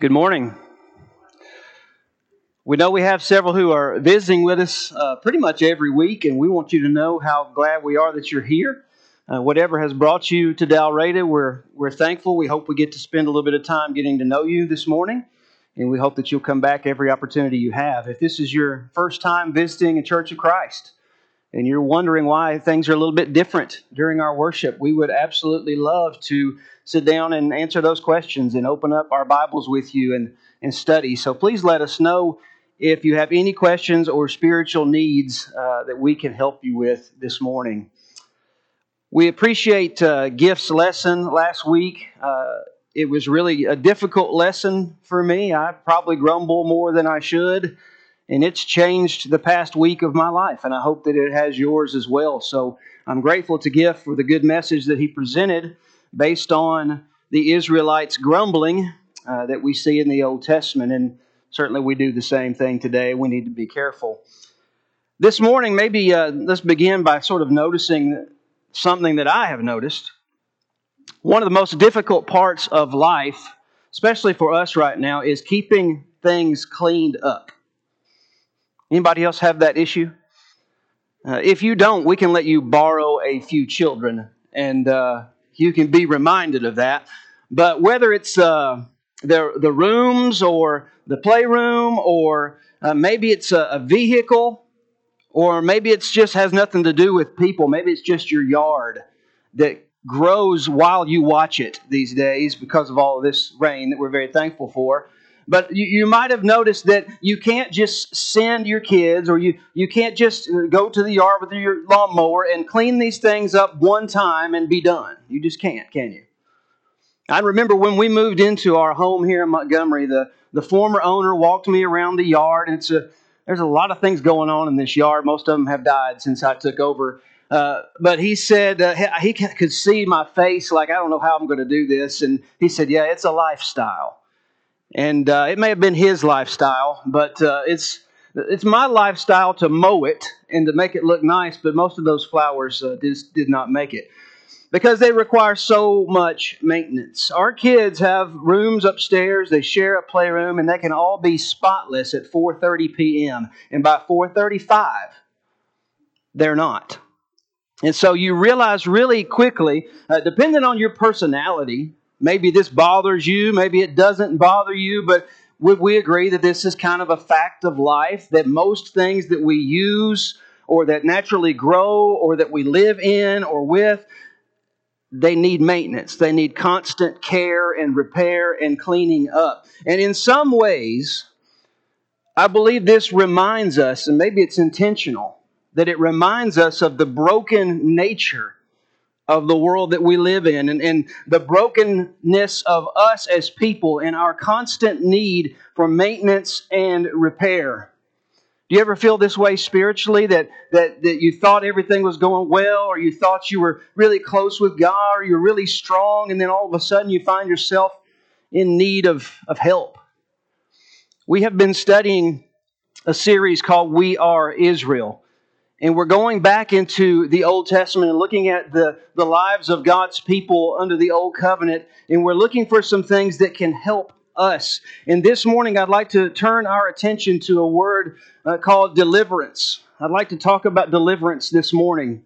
Good morning. We know we have several who are visiting with us uh, pretty much every week, and we want you to know how glad we are that you're here. Uh, whatever has brought you to Dalraida, we're, we're thankful. We hope we get to spend a little bit of time getting to know you this morning, and we hope that you'll come back every opportunity you have. If this is your first time visiting a Church of Christ, and you're wondering why things are a little bit different during our worship, we would absolutely love to sit down and answer those questions and open up our Bibles with you and, and study. So please let us know if you have any questions or spiritual needs uh, that we can help you with this morning. We appreciate uh, Gift's lesson last week. Uh, it was really a difficult lesson for me. I probably grumble more than I should, and it's changed the past week of my life, and I hope that it has yours as well. So I'm grateful to Gift for the good message that he presented based on the Israelites grumbling uh, that we see in the Old Testament. And certainly we do the same thing today. We need to be careful. This morning, maybe uh, let's begin by sort of noticing something that I have noticed. One of the most difficult parts of life, especially for us right now, is keeping things cleaned up. Anybody else have that issue? Uh, if you don't, we can let you borrow a few children and uh, you can be reminded of that. But whether it's uh, the, the rooms or the playroom or uh, maybe it's a, a vehicle or maybe it just has nothing to do with people. Maybe it's just your yard that grows while you watch it these days because of all this rain that we're very thankful for. But you, you might have noticed that you can't just send your kids or you, you can't just uh, go to the yard with your lawnmower and clean these things up one time and be done. You just can't, can you? I remember when we moved into our home here in Montgomery, the, the former owner walked me around the yard. And it's a, there's a lot of things going on in this yard. Most of them have died since I took over. Uh, but he said uh, he could see my face like, I don't know how I'm going to do this. And he said, Yeah, it's a lifestyle. And uh, it may have been his lifestyle, but uh, it's it's my lifestyle to mow it and to make it look nice. But most of those flowers uh, did, did not make it because they require so much maintenance. Our kids have rooms upstairs; they share a playroom, and they can all be spotless at 4:30 p.m. And by 4:35, they're not. And so you realize really quickly, uh, depending on your personality, Maybe this bothers you, maybe it doesn't bother you, but would we agree that this is kind of a fact of life that most things that we use or that naturally grow or that we live in or with, they need maintenance. They need constant care and repair and cleaning up. And in some ways, I believe this reminds us, and maybe it's intentional, that it reminds us of the broken nature of the world that we live in and, and the brokenness of us as people and our constant need for maintenance and repair. Do you ever feel this way spiritually that, that, that you thought everything was going well or you thought you were really close with God or you're really strong and then all of a sudden you find yourself in need of, of help? We have been studying a series called We Are Israel. And we're going back into the Old Testament and looking at the, the lives of God's people under the Old Covenant. And we're looking for some things that can help us. And this morning, I'd like to turn our attention to a word uh, called deliverance. I'd like to talk about deliverance this morning.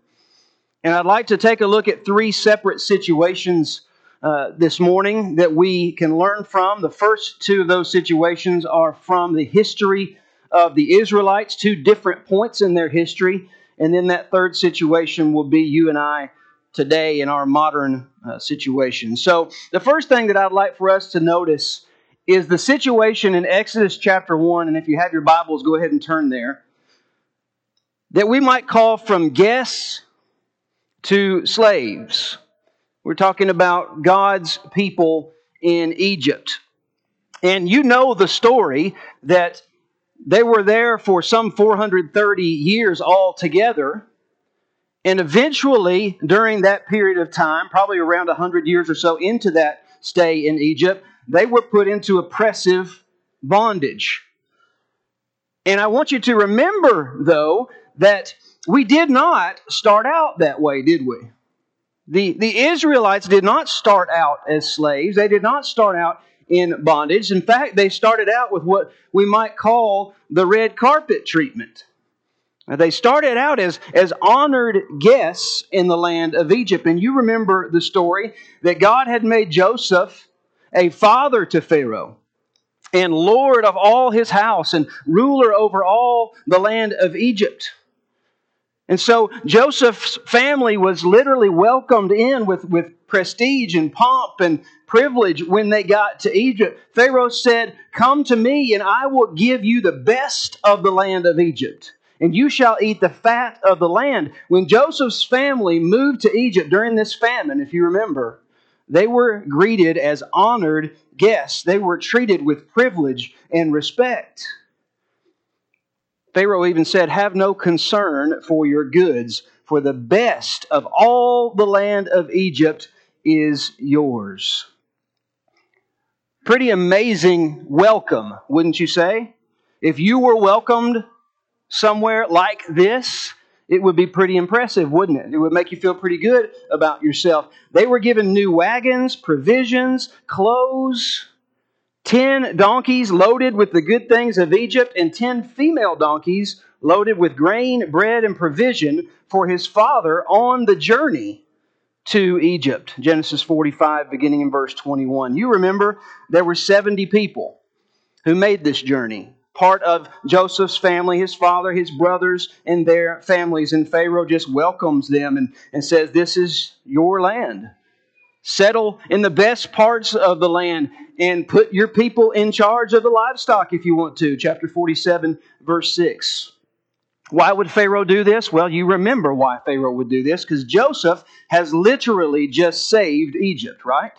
And I'd like to take a look at three separate situations uh, this morning that we can learn from. The first two of those situations are from the history of the Israelites, two different points in their history. And then that third situation will be you and I today in our modern uh, situation. So, the first thing that I'd like for us to notice is the situation in Exodus chapter 1. And if you have your Bibles, go ahead and turn there. That we might call from guests to slaves. We're talking about God's people in Egypt. And you know the story that they were there for some 430 years altogether. And eventually, during that period of time, probably around 100 years or so into that stay in Egypt, they were put into oppressive bondage. And I want you to remember, though, that we did not start out that way, did we? The, the Israelites did not start out as slaves. They did not start out in bondage. In fact, they started out with what we might call the red carpet treatment. They started out as, as honored guests in the land of Egypt. And you remember the story that God had made Joseph a father to Pharaoh and lord of all his house and ruler over all the land of Egypt. And so Joseph's family was literally welcomed in with, with prestige and pomp and privilege when they got to Egypt. Pharaoh said, Come to me, and I will give you the best of the land of Egypt, and you shall eat the fat of the land. When Joseph's family moved to Egypt during this famine, if you remember, they were greeted as honored guests. They were treated with privilege and respect. Pharaoh even said, Have no concern for your goods, for the best of all the land of Egypt is yours. Pretty amazing welcome, wouldn't you say? If you were welcomed somewhere like this, it would be pretty impressive, wouldn't it? It would make you feel pretty good about yourself. They were given new wagons, provisions, clothes, ten donkeys loaded with the good things of Egypt, and ten female donkeys loaded with grain, bread, and provision for his father on the journey to Egypt. Genesis 45, beginning in verse 21. You remember there were 70 people who made this journey part of Joseph's family, his father, his brothers, and their families. And Pharaoh just welcomes them and, and says, This is your land. Settle in the best parts of the land and put your people in charge of the livestock if you want to. Chapter 47, verse 6. Why would Pharaoh do this? Well, you remember why Pharaoh would do this because Joseph has literally just saved Egypt, right?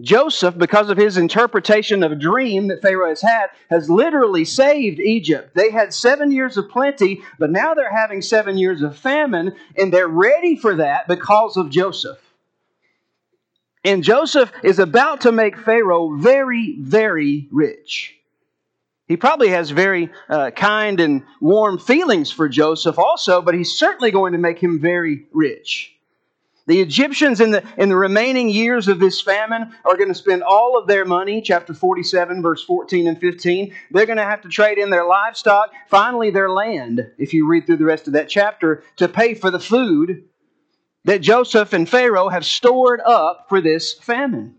Joseph, because of his interpretation of a dream that Pharaoh has had, has literally saved Egypt. They had seven years of plenty, but now they're having seven years of famine, and they're ready for that because of Joseph. And Joseph is about to make Pharaoh very, very rich. He probably has very uh, kind and warm feelings for Joseph also, but he's certainly going to make him very rich. The Egyptians in the, in the remaining years of this famine are going to spend all of their money, chapter 47, verse 14 and 15. They're going to have to trade in their livestock, finally, their land, if you read through the rest of that chapter, to pay for the food that Joseph and Pharaoh have stored up for this famine.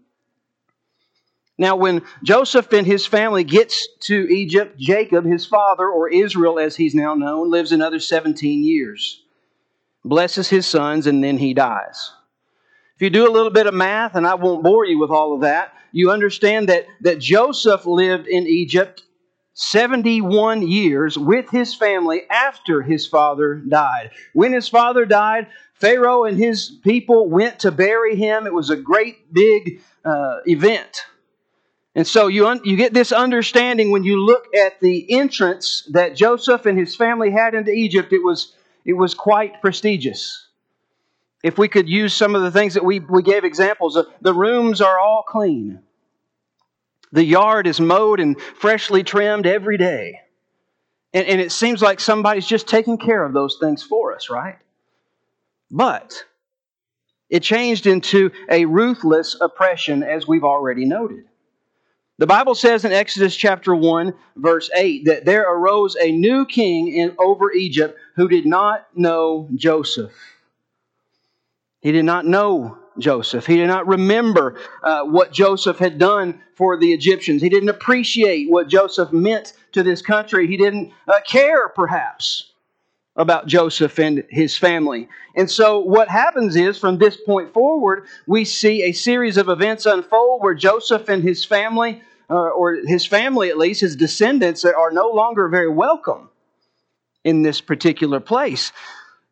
Now, when Joseph and his family gets to Egypt, Jacob, his father, or Israel as he's now known, lives another 17 years blesses his sons, and then he dies. If you do a little bit of math, and I won't bore you with all of that, you understand that, that Joseph lived in Egypt 71 years with his family after his father died. When his father died, Pharaoh and his people went to bury him. It was a great big uh, event. And so you, un- you get this understanding when you look at the entrance that Joseph and his family had into Egypt. It was it was quite prestigious. If we could use some of the things that we, we gave examples of, the rooms are all clean. The yard is mowed and freshly trimmed every day. And, and it seems like somebody's just taking care of those things for us, right? But it changed into a ruthless oppression, as we've already noted. The Bible says in Exodus chapter 1, verse 8, that there arose a new king in, over Egypt who did not know Joseph. He did not know Joseph. He did not remember uh, what Joseph had done for the Egyptians. He didn't appreciate what Joseph meant to this country. He didn't uh, care, perhaps, about Joseph and his family. And so, what happens is, from this point forward, we see a series of events unfold where Joseph and his family, uh, or his family at least, his descendants, are no longer very welcome in this particular place.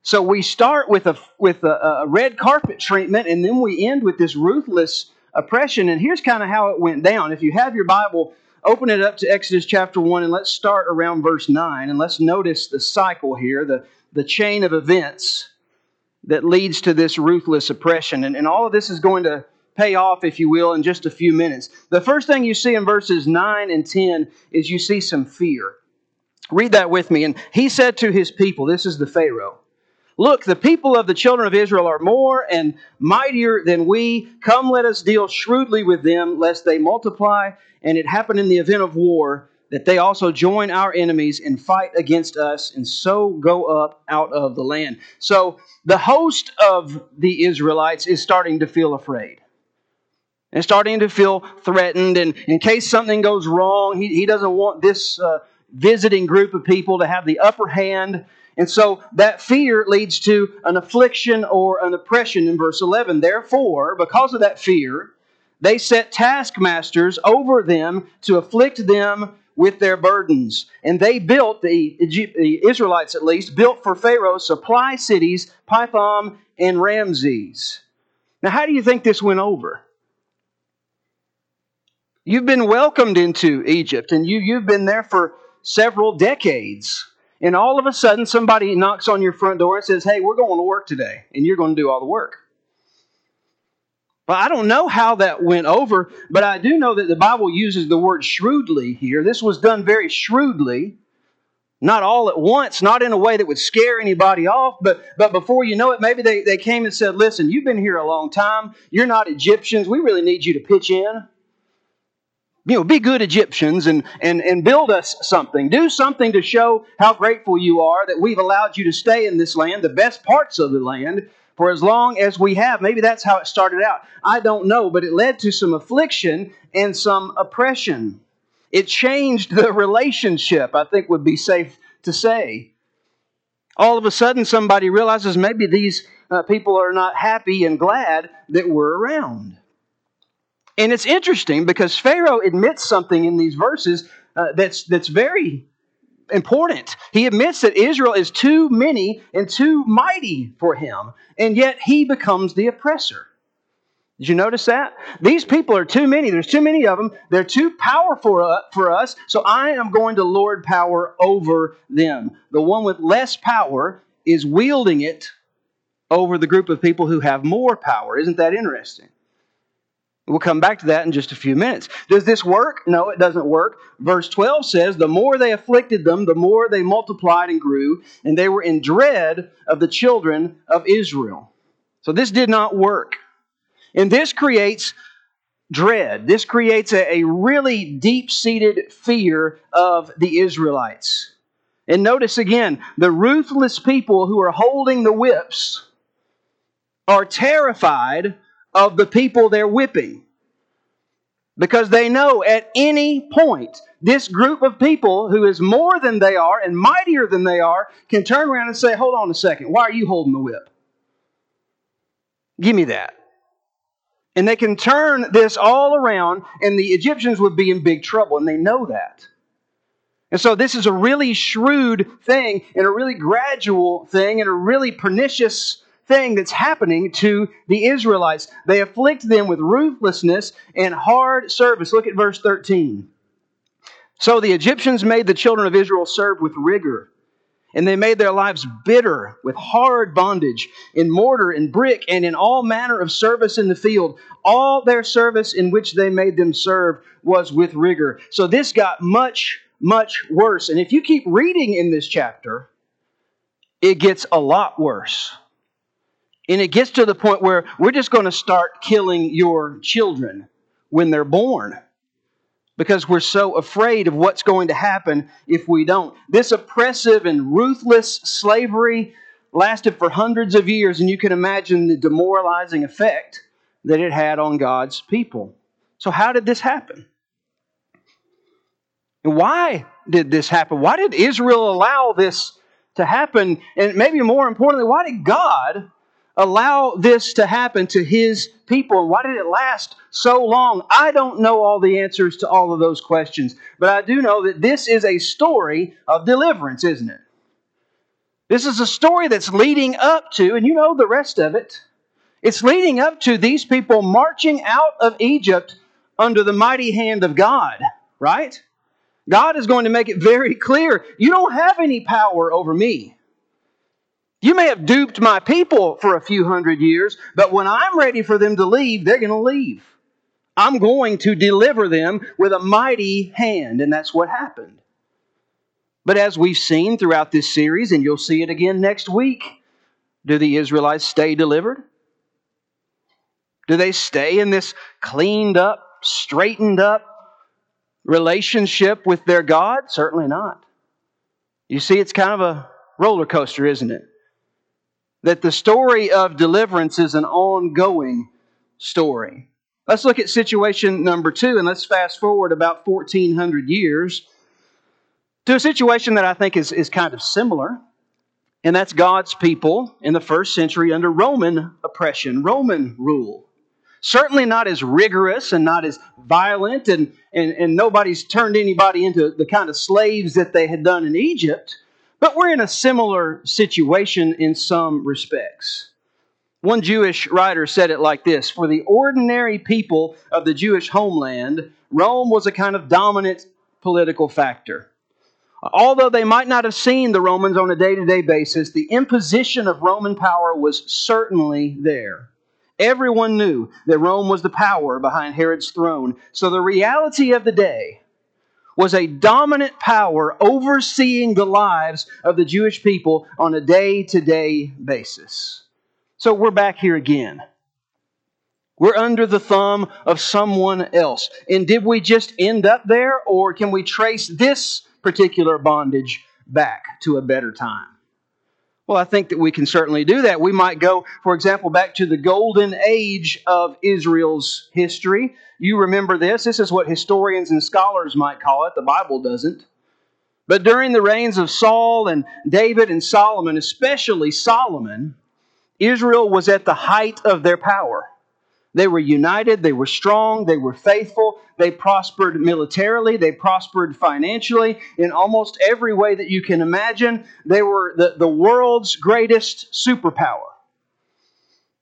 So we start with a with a, a, red carpet treatment, and then we end with this ruthless oppression. And here's kind of how it went down. If you have your Bible, open it up to Exodus chapter one, and let's start around verse nine, and let's notice the cycle here, the the chain of events that leads to this ruthless oppression. And, and all of this is going to pay off, if you will, in just a few minutes. The first thing you see in verses 9 and 10 is you see some fear. Read that with me. And he said to his people, This is the Pharaoh, Look, the people of the children of Israel are more and mightier than we. Come, let us deal shrewdly with them, lest they multiply. And it happen in the event of war that they also join our enemies and fight against us, and so go up out of the land. So the host of the Israelites is starting to feel afraid and starting to feel threatened. And in case something goes wrong, he, he doesn't want this uh, visiting group of people to have the upper hand. And so that fear leads to an affliction or an oppression in verse 11. Therefore, because of that fear, they set taskmasters over them to afflict them with their burdens. And they built, the, Egypt, the Israelites at least, built for Pharaoh supply cities, Pithom and Ramses. Now, how do you think this went over? You've been welcomed into Egypt, and you, you've been there for several decades. And all of a sudden, somebody knocks on your front door and says, Hey, we're going to work today, and you're going to do all the work. Well, I don't know how that went over, but I do know that the Bible uses the word shrewdly here. This was done very shrewdly, not all at once, not in a way that would scare anybody off, but, but before you know it, maybe they, they came and said, Listen, you've been here a long time. You're not Egyptians. We really need you to pitch in you know, be good Egyptians and, and, and build us something. Do something to show how grateful you are that we've allowed you to stay in this land, the best parts of the land, for as long as we have. Maybe that's how it started out. I don't know, but it led to some affliction and some oppression. It changed the relationship, I think would be safe to say. All of a sudden, somebody realizes maybe these uh, people are not happy and glad that we're around. And it's interesting because Pharaoh admits something in these verses uh, that's, that's very important. He admits that Israel is too many and too mighty for him, and yet he becomes the oppressor. Did you notice that? These people are too many. There's too many of them. They're too powerful uh, for us, so I am going to lord power over them. The one with less power is wielding it over the group of people who have more power. Isn't that interesting? We'll come back to that in just a few minutes. Does this work? No, it doesn't work. Verse 12 says, The more they afflicted them, the more they multiplied and grew, and they were in dread of the children of Israel. So this did not work. And this creates dread. This creates a, a really deep seated fear of the Israelites. And notice again, the ruthless people who are holding the whips are terrified of the people they're whipping. Because they know at any point, this group of people who is more than they are and mightier than they are can turn around and say, Hold on a second, why are you holding the whip? Give me that. And they can turn this all around, and the Egyptians would be in big trouble, and they know that. And so, this is a really shrewd thing, and a really gradual thing, and a really pernicious thing that's happening to the Israelites. They afflict them with ruthlessness and hard service. Look at verse 13. So the Egyptians made the children of Israel serve with rigor, and they made their lives bitter with hard bondage, in mortar and brick, and in all manner of service in the field. All their service in which they made them serve was with rigor. So this got much, much worse. And if you keep reading in this chapter, it gets a lot worse. And it gets to the point where we're just going to start killing your children when they're born because we're so afraid of what's going to happen if we don't. This oppressive and ruthless slavery lasted for hundreds of years, and you can imagine the demoralizing effect that it had on God's people. So, how did this happen? And why did this happen? Why did Israel allow this to happen? And maybe more importantly, why did God allow this to happen to his people? And why did it last so long? I don't know all the answers to all of those questions, but I do know that this is a story of deliverance, isn't it? This is a story that's leading up to, and you know the rest of it. It's leading up to these people marching out of Egypt under the mighty hand of God, right? God is going to make it very clear you don't have any power over me. You may have duped my people for a few hundred years, but when I'm ready for them to leave, they're going to leave. I'm going to deliver them with a mighty hand, and that's what happened. But as we've seen throughout this series, and you'll see it again next week, Do the Israelites stay delivered? Do they stay in this cleaned up, straightened up relationship with their God? Certainly not. You see, it's kind of a roller coaster, isn't it? That the story of deliverance is an ongoing story. Let's look at situation number two, and let's fast forward about 1,400 years to a situation that I think is, is kind of similar, and that's God's people in the first century under Roman oppression, Roman rule. Certainly not as rigorous and not as violent, and, and, and nobody's turned anybody into the kind of slaves that they had done in Egypt, but we're in a similar situation in some respects. One Jewish writer said it like this For the ordinary people of the Jewish homeland, Rome was a kind of dominant political factor. Although they might not have seen the Romans on a day to day basis, the imposition of Roman power was certainly there. Everyone knew that Rome was the power behind Herod's throne. So the reality of the day was a dominant power overseeing the lives of the Jewish people on a day to day basis. So we're back here again. We're under the thumb of someone else. And did we just end up there, or can we trace this particular bondage back to a better time? Well, I think that we can certainly do that. We might go, for example, back to the golden age of Israel's history. You remember this. This is what historians and scholars might call it. The Bible doesn't. But during the reigns of Saul and David and Solomon, especially Solomon, Israel was at the height of their power. They were united, they were strong, they were faithful, they prospered militarily, they prospered financially in almost every way that you can imagine. They were the, the world's greatest superpower.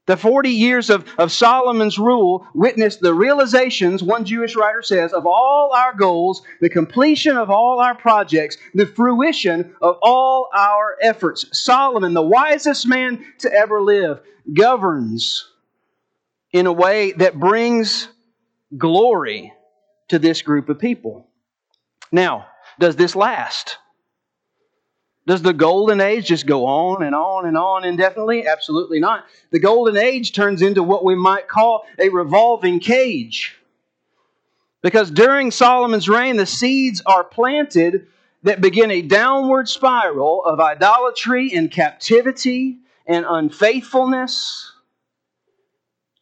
The 40 years of, of Solomon's rule witnessed the realizations, one Jewish writer says, of all our goals, the completion of all our projects, the fruition of all our efforts. Solomon, the wisest man to ever live, governs in a way that brings glory to this group of people. Now, does this last? Does the golden age just go on and on and on indefinitely? Absolutely not. The golden age turns into what we might call a revolving cage. Because during Solomon's reign, the seeds are planted that begin a downward spiral of idolatry and captivity and unfaithfulness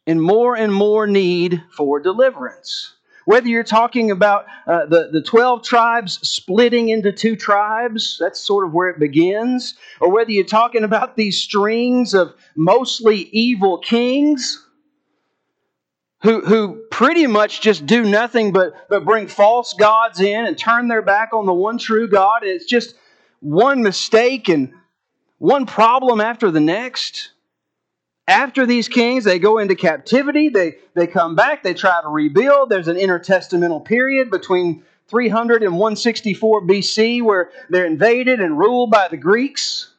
and more and more need for deliverance. Whether you're talking about uh, the, the 12 tribes splitting into two tribes, that's sort of where it begins, or whether you're talking about these strings of mostly evil kings who, who pretty much just do nothing but, but bring false gods in and turn their back on the one true God, and it's just one mistake and one problem after the next. After these kings, they go into captivity. They, they come back. They try to rebuild. There's an intertestamental period between 300 and 164 BC where they're invaded and ruled by the Greeks.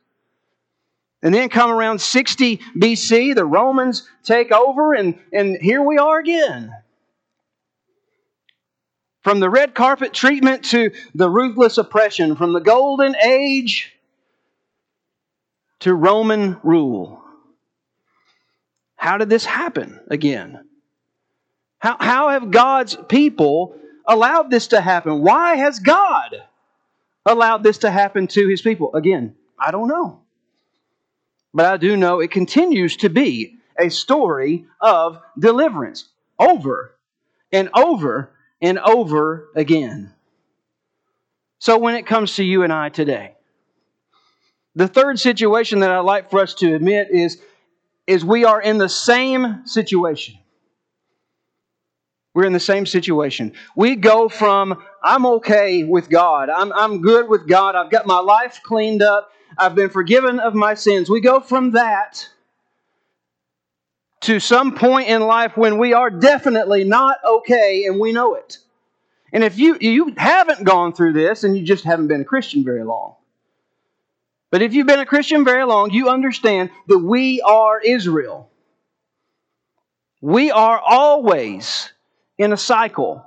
And then come around 60 BC, the Romans take over, and, and here we are again. From the red carpet treatment to the ruthless oppression, from the golden age to Roman rule. How did this happen again? How, how have God's people allowed this to happen? Why has God allowed this to happen to his people? Again, I don't know. But I do know it continues to be a story of deliverance over and over and over again. So when it comes to you and I today, the third situation that I'd like for us to admit is is we are in the same situation. We're in the same situation. We go from, I'm okay with God, I'm, I'm good with God, I've got my life cleaned up, I've been forgiven of my sins. We go from that to some point in life when we are definitely not okay and we know it. And if you, you haven't gone through this and you just haven't been a Christian very long, but if you've been a Christian very long, you understand that we are Israel. We are always in a cycle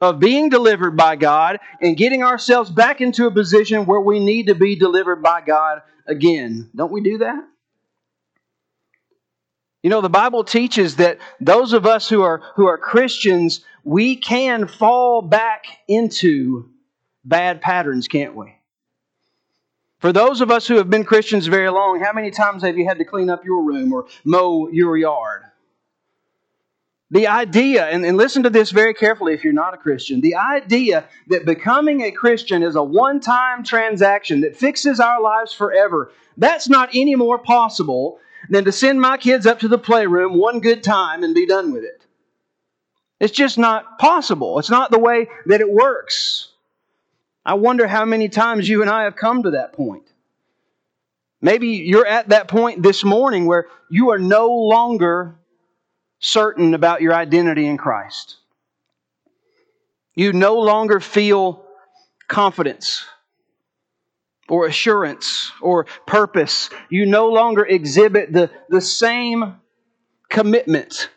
of being delivered by God and getting ourselves back into a position where we need to be delivered by God again. Don't we do that? You know, the Bible teaches that those of us who are, who are Christians, we can fall back into bad patterns, can't we? For those of us who have been Christians very long, how many times have you had to clean up your room or mow your yard? The idea, and, and listen to this very carefully if you're not a Christian, the idea that becoming a Christian is a one time transaction that fixes our lives forever, that's not any more possible than to send my kids up to the playroom one good time and be done with it. It's just not possible. It's not the way that it works. I wonder how many times you and I have come to that point. Maybe you're at that point this morning where you are no longer certain about your identity in Christ. You no longer feel confidence or assurance or purpose. You no longer exhibit the, the same commitment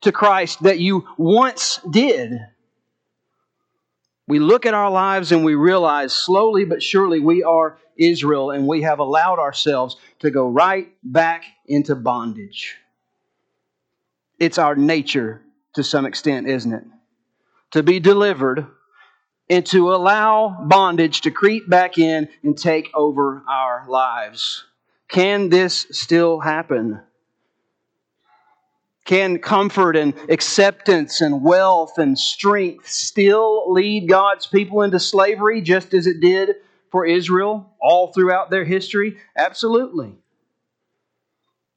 to Christ that you once did. We look at our lives and we realize slowly but surely we are Israel and we have allowed ourselves to go right back into bondage. It's our nature to some extent, isn't it? To be delivered and to allow bondage to creep back in and take over our lives. Can this still happen? Can comfort and acceptance and wealth and strength still lead God's people into slavery just as it did for Israel all throughout their history? Absolutely.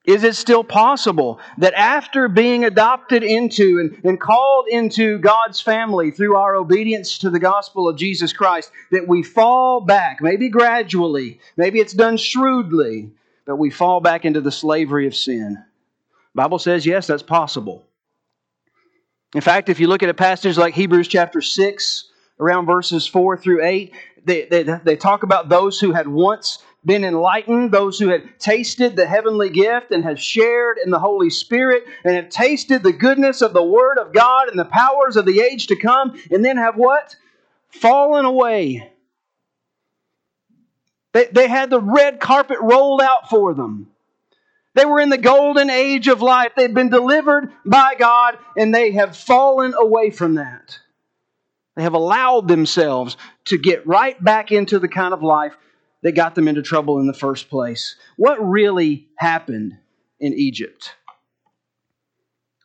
Is it still possible that after being adopted into and, and called into God's family through our obedience to the gospel of Jesus Christ, that we fall back, maybe gradually, maybe it's done shrewdly, but we fall back into the slavery of sin? Bible says yes, that's possible. In fact, if you look at a passage like Hebrews chapter 6, around verses 4 through 8, they, they, they talk about those who had once been enlightened, those who had tasted the heavenly gift and have shared in the Holy Spirit and have tasted the goodness of the Word of God and the powers of the age to come, and then have what? Fallen away. They, they had the red carpet rolled out for them. They were in the golden age of life. They've been delivered by God, and they have fallen away from that. They have allowed themselves to get right back into the kind of life that got them into trouble in the first place. What really happened in Egypt?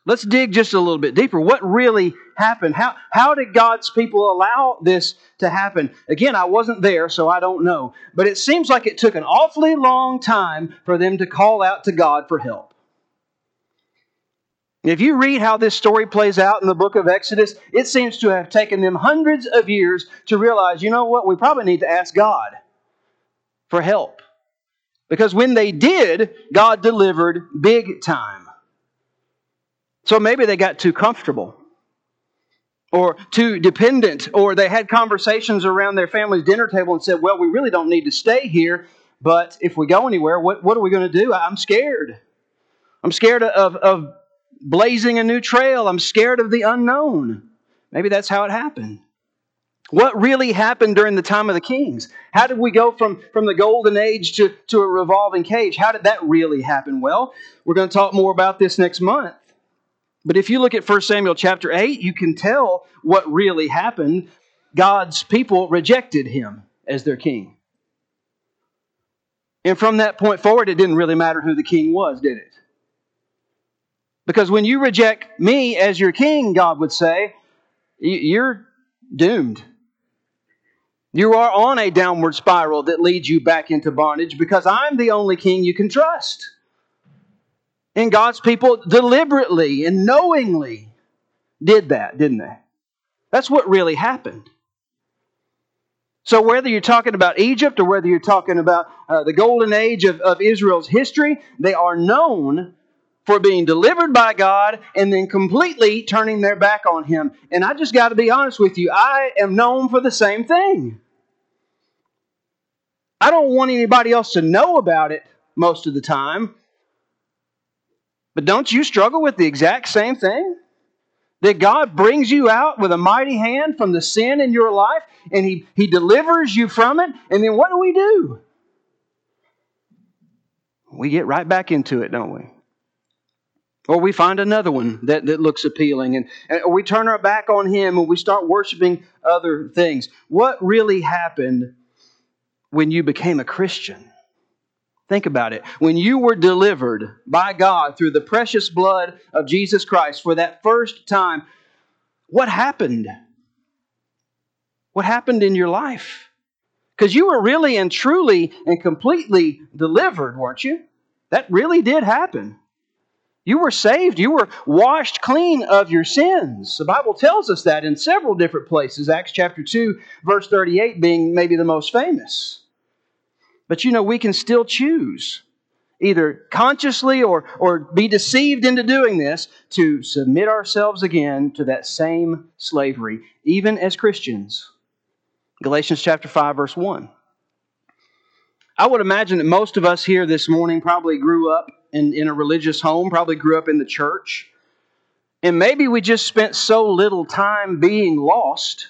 Let's dig just a little bit deeper. What really happened? How, how did God's people allow this to happen? Again, I wasn't there, so I don't know. But it seems like it took an awfully long time for them to call out to God for help. If you read how this story plays out in the book of Exodus, it seems to have taken them hundreds of years to realize, you know what, we probably need to ask God for help. Because when they did, God delivered big time. So maybe they got too comfortable or too dependent, or they had conversations around their family's dinner table and said, Well, we really don't need to stay here, but if we go anywhere, what, what are we going to do? I'm scared. I'm scared of, of blazing a new trail. I'm scared of the unknown. Maybe that's how it happened. What really happened during the time of the kings? How did we go from, from the golden age to, to a revolving cage? How did that really happen? Well, we're going to talk more about this next month. But if you look at 1 Samuel chapter 8, you can tell what really happened. God's people rejected him as their king. And from that point forward, it didn't really matter who the king was, did it? Because when you reject me as your king, God would say, you're doomed. You are on a downward spiral that leads you back into bondage because I'm the only king you can trust. And God's people deliberately and knowingly did that, didn't they? That's what really happened. So, whether you're talking about Egypt or whether you're talking about uh, the golden age of, of Israel's history, they are known for being delivered by God and then completely turning their back on Him. And I just got to be honest with you, I am known for the same thing. I don't want anybody else to know about it most of the time. But don't you struggle with the exact same thing? That God brings you out with a mighty hand from the sin in your life and He, he delivers you from it. And then what do we do? We get right back into it, don't we? Or we find another one that, that looks appealing and, and we turn our back on him and we start worshiping other things. What really happened when you became a Christian? Think about it. When you were delivered by God through the precious blood of Jesus Christ for that first time, what happened? What happened in your life? Because you were really and truly and completely delivered, weren't you? That really did happen. You were saved. You were washed clean of your sins. The Bible tells us that in several different places. Acts chapter 2, verse 38 being maybe the most famous. But you know, we can still choose, either consciously or, or be deceived into doing this, to submit ourselves again to that same slavery, even as Christians. Galatians chapter 5, verse 1. I would imagine that most of us here this morning probably grew up in, in a religious home, probably grew up in the church. And maybe we just spent so little time being lost.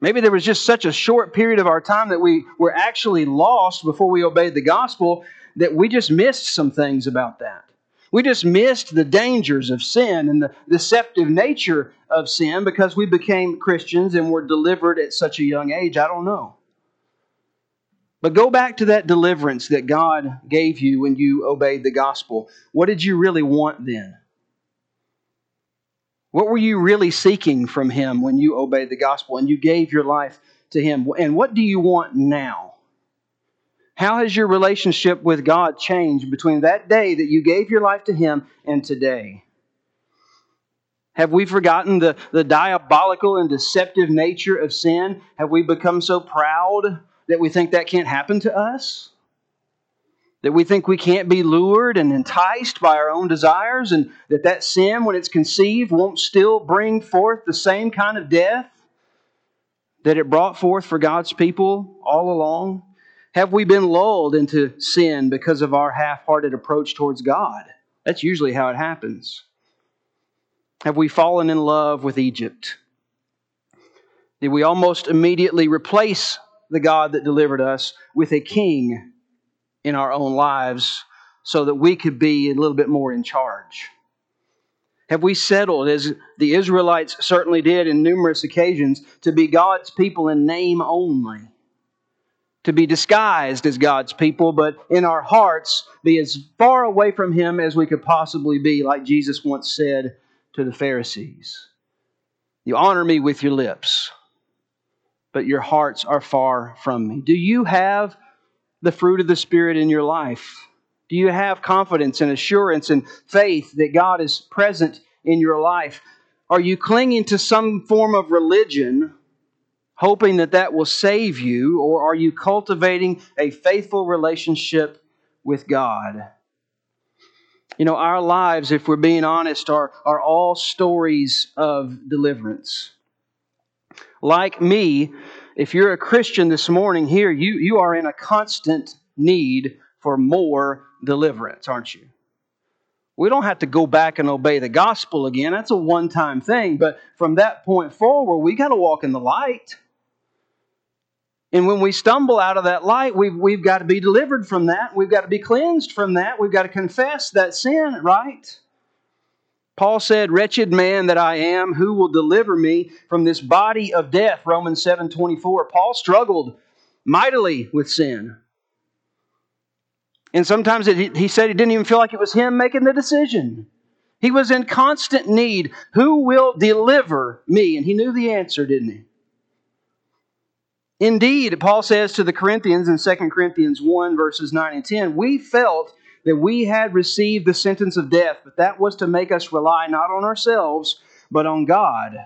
Maybe there was just such a short period of our time that we were actually lost before we obeyed the gospel that we just missed some things about that. We just missed the dangers of sin and the deceptive nature of sin because we became Christians and were delivered at such a young age. I don't know. But go back to that deliverance that God gave you when you obeyed the gospel. What did you really want then? What were you really seeking from Him when you obeyed the gospel and you gave your life to Him? And what do you want now? How has your relationship with God changed between that day that you gave your life to Him and today? Have we forgotten the, the diabolical and deceptive nature of sin? Have we become so proud that we think that can't happen to us? That we think we can't be lured and enticed by our own desires, and that that sin, when it's conceived, won't still bring forth the same kind of death that it brought forth for God's people all along? Have we been lulled into sin because of our half hearted approach towards God? That's usually how it happens. Have we fallen in love with Egypt? Did we almost immediately replace the God that delivered us with a king in our own lives so that we could be a little bit more in charge? Have we settled, as the Israelites certainly did in numerous occasions, to be God's people in name only? To be disguised as God's people, but in our hearts be as far away from Him as we could possibly be, like Jesus once said to the Pharisees. You honor me with your lips, but your hearts are far from me. Do you have the fruit of the Spirit in your life? Do you have confidence and assurance and faith that God is present in your life? Are you clinging to some form of religion, hoping that that will save you, or are you cultivating a faithful relationship with God? You know, our lives, if we're being honest, are, are all stories of deliverance like me, if you're a Christian this morning here, you, you are in a constant need for more deliverance, aren't you? We don't have to go back and obey the gospel again. That's a one time thing. But from that point forward, we got to walk in the light. And when we stumble out of that light, we've, we've got to be delivered from that. We've got to be cleansed from that. We've got to confess that sin, right? Paul said, Wretched man that I am, who will deliver me from this body of death? Romans 7 24. Paul struggled mightily with sin. And sometimes it, he said he didn't even feel like it was him making the decision. He was in constant need. Who will deliver me? And he knew the answer, didn't he? Indeed, Paul says to the Corinthians in 2 Corinthians 1, verses 9 and 10, we felt that we had received the sentence of death, but that was to make us rely not on ourselves, but on God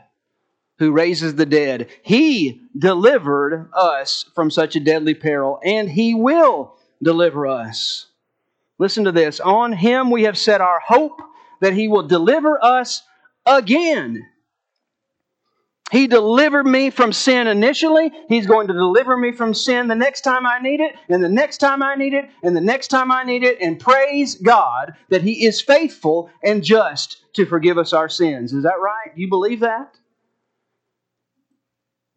who raises the dead. He delivered us from such a deadly peril, and He will deliver us. Listen to this. On Him we have set our hope that He will deliver us again he delivered me from sin initially. He's going to deliver me from sin the next time I need it, and the next time I need it, and the next time I need it. And praise God that He is faithful and just to forgive us our sins. Is that right? Do you believe that?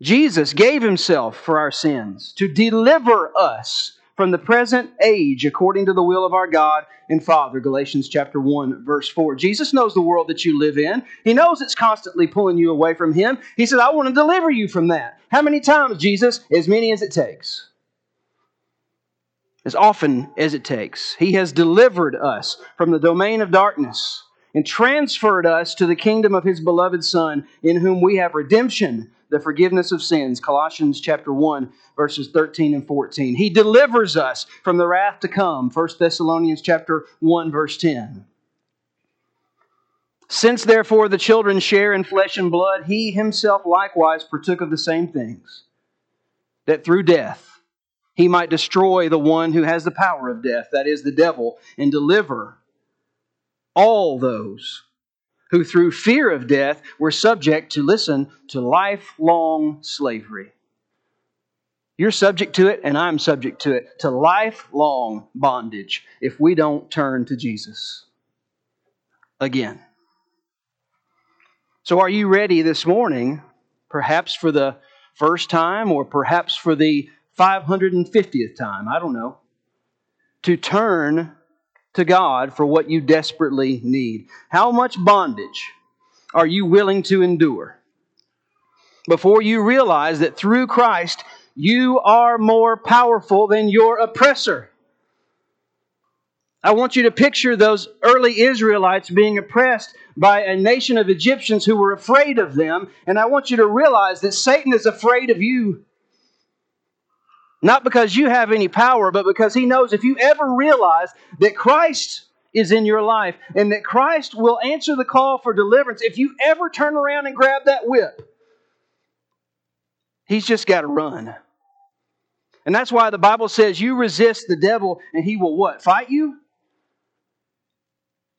Jesus gave Himself for our sins to deliver us from the present age according to the will of our God and Father. Galatians chapter 1, verse 4. Jesus knows the world that you live in. He knows it's constantly pulling you away from Him. He said, I want to deliver you from that. How many times, Jesus? As many as it takes. As often as it takes. He has delivered us from the domain of darkness and transferred us to the kingdom of His beloved Son, in whom we have redemption the forgiveness of sins. Colossians chapter 1 verses 13 and 14 he delivers us from the wrath to come. 1 thessalonians chapter 1 verse 10 since therefore the children share in flesh and blood he himself likewise partook of the same things that through death he might destroy the one who has the power of death that is the devil and deliver all those who through fear of death were subject to, listen, to lifelong slavery. You're subject to it, and I'm subject to it, to lifelong bondage if we don't turn to Jesus again. So, are you ready this morning, perhaps for the first time or perhaps for the 550th time? I don't know. To turn to God for what you desperately need? How much bondage are you willing to endure before you realize that through Christ you are more powerful than your oppressor? I want you to picture those early Israelites being oppressed by a nation of Egyptians who were afraid of them, and I want you to realize that Satan is afraid of you. Not because you have any power, but because he knows if you ever realize that Christ is in your life and that Christ will answer the call for deliverance, if you ever turn around and grab that whip, he's just got to run. And that's why the Bible says you resist the devil and he will what? Fight you?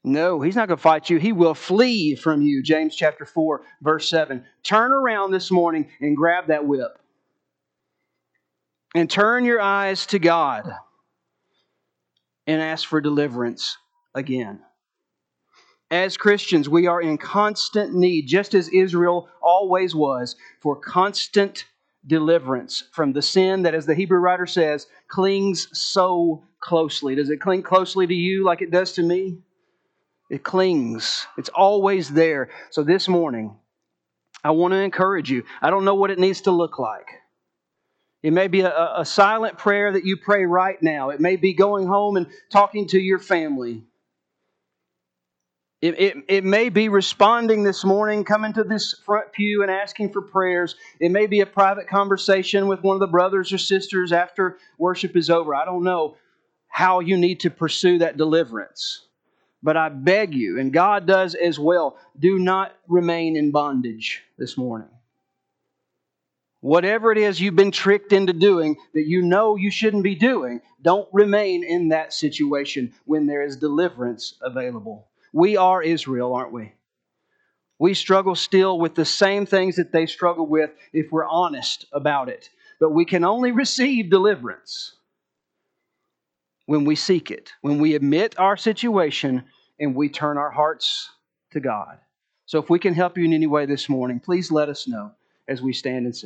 No, he's not going to fight you. He will flee from you. James chapter 4, verse 7. Turn around this morning and grab that whip and turn your eyes to God and ask for deliverance again. As Christians, we are in constant need, just as Israel always was, for constant deliverance from the sin that, as the Hebrew writer says, clings so closely. Does it cling closely to you like it does to me? It clings, it's always there. So this morning, I want to encourage you. I don't know what it needs to look like. It may be a, a silent prayer that you pray right now. It may be going home and talking to your family. It, it, it, may be responding this morning, coming to this front pew and asking for prayers. It may be a private conversation with one of the brothers or sisters after worship is over. I don't know how you need to pursue that deliverance. But I beg you, and God does as well, do not remain in bondage this morning. Whatever it is you've been tricked into doing that you know you shouldn't be doing, don't remain in that situation when there is deliverance available. We are Israel, aren't we? We struggle still with the same things that they struggle with if we're honest about it. But we can only receive deliverance when we seek it, when we admit our situation and we turn our hearts to God. So if we can help you in any way this morning, please let us know as we stand and sing.